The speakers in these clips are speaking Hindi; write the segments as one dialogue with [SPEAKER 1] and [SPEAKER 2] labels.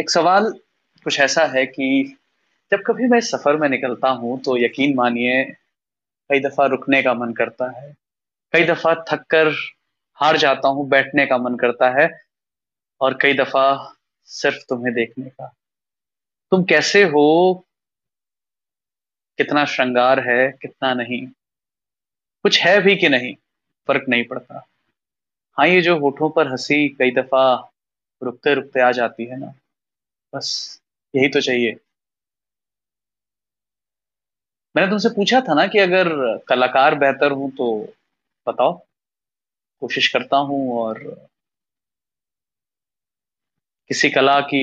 [SPEAKER 1] एक सवाल कुछ ऐसा है कि जब कभी मैं सफ़र में निकलता हूँ तो यकीन मानिए, कई दफ़ा रुकने का मन करता है। कई दफ़ा थक कर हार जाता हूँ, बैठने का मन करता है और कई दफ़ा सिर्फ़ तुम्हें देखने का। तुम कैसे हो? कितना श्रृंगार है, कितना नहीं? कुछ है भी कि नहीं? फ़र्क नहीं पड़ता। हाँ ये जो होठों पर हँसी कई दफ़ा रुकते रुकते आ जाती है ना। बस यही तो चाहिए। मैंने तुमसे पूछा था ना कि अगर कलाकार बेहतर हूँ तो बताओ। कोशिश करता हूँ और किसी कला की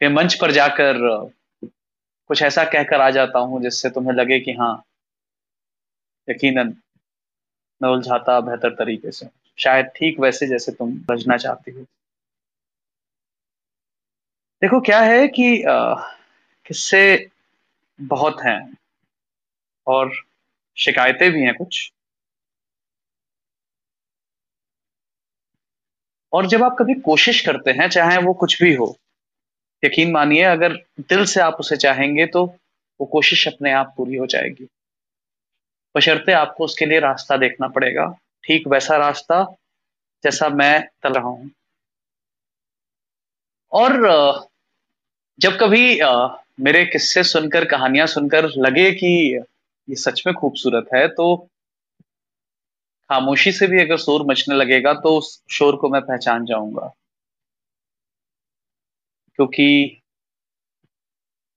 [SPEAKER 1] के मंच पर जाकर कुछ ऐसा कहकर आ जाता हूँ जिससे तुम्हें लगे कि हाँ यकीनन मैं उलझाता बेहतर तरीके से। शायद ठीक वैसे जैसे तुम बजना चाहती हो। देखो, क्या है कि किस्से बहुत हैं और शिकायतें भी हैं कुछ। और जब आप कभी कोशिश करते हैं, चाहे वो कुछ भी हो, यकीन मानिए, अगर दिल से आप उसे चाहेंगे तो वो कोशिश अपने आप पूरी हो जाएगी। बशर्ते आपको उसके लिए रास्ता देखना पड़ेगा। ठीक वैसा रास्ता जैसा मैं चल रहा हूँ। और जब कभी आ, मेरे किस्से सुनकर कहानियाँ सुनकर लगे कि ये सच में खूबसूरत है तो खामोशी से भी अगर शोर मचने लगेगा तो उस शोर को मैं पहचान जाऊँगा। क्योंकि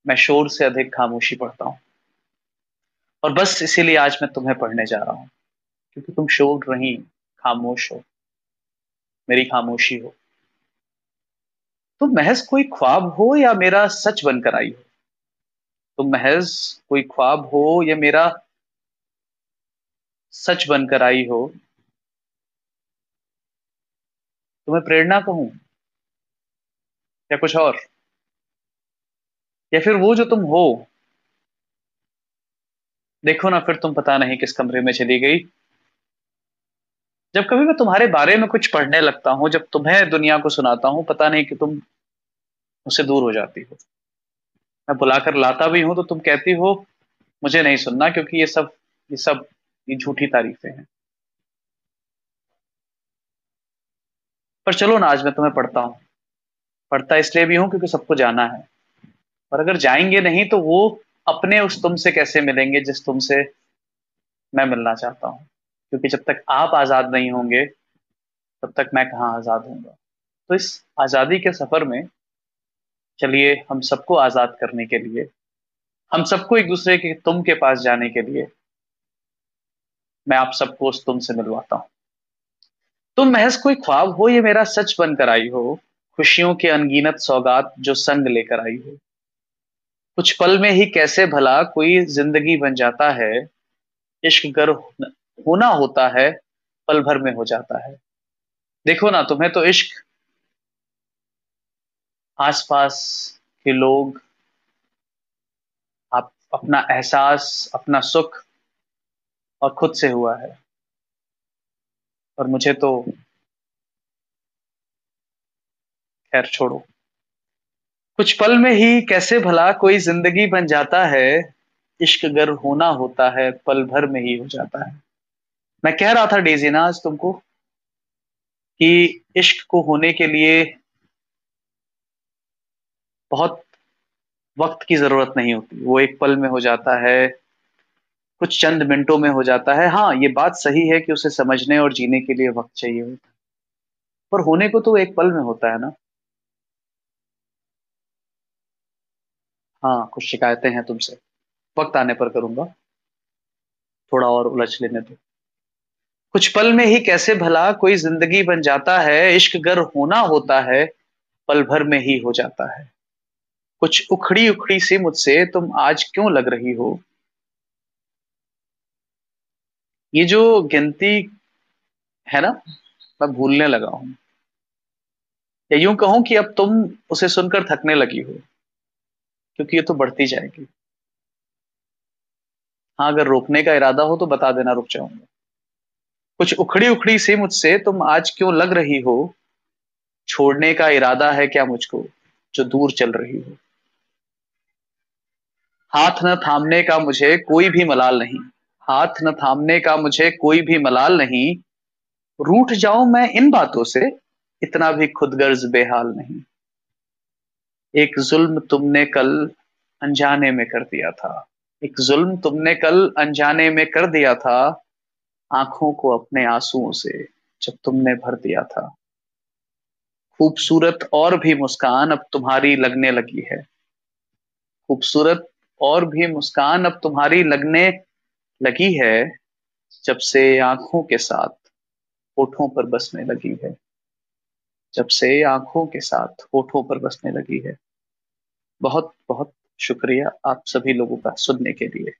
[SPEAKER 1] मैं शोर से अधिक खामोशी पढ़ता हूँ। और बस इसीलिए आज मैं तुम्हें पढ़ने जा रहा हूँ क्योंकि तुम शोर रही खामोश हो मेरी खामोशी हो। तुम महज कोई ख्वाब हो या मेरा सच बनकर आई हो? तुम महज कोई ख्वाब हो या मेरा सच बनकर आई हो? तुम्हें प्रेरणा कहूँ या कुछ और? या फिर वो जो तुम हो? देखो ना, फिर तुम पता नहीं किस कमरे में चली गई। जब कभी मैं तुम्हारे बारे में कुछ पढ़ने लगता हूँ, जब तुम्हें दुनिया को सुनाता हूँ, पता नहीं कि तुम उससे दूर हो जाती हो। मैं बुलाकर लाता भी हूँ तो तुम कहती हो, मुझे नहीं सुनना क्योंकि ये सब ये सब ये झूठी तारीफें हैं। पर चलो ना, आज मैं तुम्हें पढ़ता हूँ। पढ़ता इसलिए भी हूँ क्योंकि सबको जाना है। और अगर जाएँगे नहीं तो वो अपने उस तुमसे कैसे मिलेंगे जिस तुमसे मैं मिलना चाहता हूँ? क्योंकि जब तक आप आज़ाद नहीं होंगे, तब तक मैं कहाँ आज़ाद होऊँगा? तो इस आज़ादी के सफ़र में चलिए हम सबको आज़ाद करने के लिए, हम सबको एक दूसरे के, तुम के पास जाने के लिए, मैं आप सबको उस तुम से मिलवाता हूँ। तुम महज कोई ख्वाब हो, ये मेरा सच बनकर आई हो, खुशियों के अनगिनत सौगात जो संग लेकर आई हो। कुछ पल में ही कैसे भला कोई ज़िंदगी बन जाता है, इश्क गर होना होता है, पल भर में हो जाता है। देखो ना, तुम्हें तो इश्क। आसपास के लोग, आप अपना एहसास, अपना सुख और खुद से हुआ है। और मुझे तो खैर छोड़ो। कुछ पल में ही कैसे भला कोई ज़िंदगी बन जाता है इश्क गर होना होता है, पल भर में ही हो जाता है। मैं कह रहा था, डेजी, ना आज तुमको कि इश्क को होने के लिए बहुत वक्त की ज़रूरत नहीं होती। वो एक पल में हो जाता है, कुछ चंद मिनटों में हो जाता है। हाँ ये बात सही है कि उसे समझने और जीने के लिए वक्त चाहिए होता पर होने को तो एक पल में होता है ना। हाँ कुछ शिकायतें हैं तुमसे। वक्त आने पर करूँगा। थोड़ा और उलझ लेने दो। कुछ पल में ही कैसे भला कोई ज़िंदगी बन जाता है, इश्क गर होना होता है, पल भर में ही हो जाता है। कुछ उखड़ी उखड़ी सी मुझसे, तुम आज क्यों लग रही हो? ये जो गिनती है ना, मैं भूलने लगा हूँ। या यूँ कहूँ कि अब तुम उसे सुनकर थकने लगी हो, क्योंकि ये तो बढ़ती जाएगी। हाँ अगर रोकने का इरादा हो तो बता देना, रुक जाऊँगा। कुछ उखड़ी उखड़ी से मुझसे, तुम आज क्यों लग रही हो? छोड़ने का इरादा है क्या मुझको, जो दूर चल रही हो? हाथ न थामने का मुझे कोई भी मलाल नहीं, हाथ न थामने का मुझे कोई भी मलाल नहीं। रूठ जाऊँ मैं इन बातों से, इतना भी खुदगर्ज बेहाल नहीं। एक जुल्म तुमने कल अनजाने में कर दिया था, एक जुल्म तुमने कल अनजाने में कर दिया था। आँखों को अपने आंसुओं से जब तुमने भर दिया था। खूबसूरत और भी मुस्कान अब तुम्हारी लगने लगी है। खूबसूरत और भी मुस्कान अब तुम्हारी लगने लगी है जब से आँखों के साथ होठों पर बसने लगी है। जब से आँखों के साथ होठों पर बसने लगी है। बहुत बहुत शुक्रिया आप सभी लोगों का सुनने के लिए।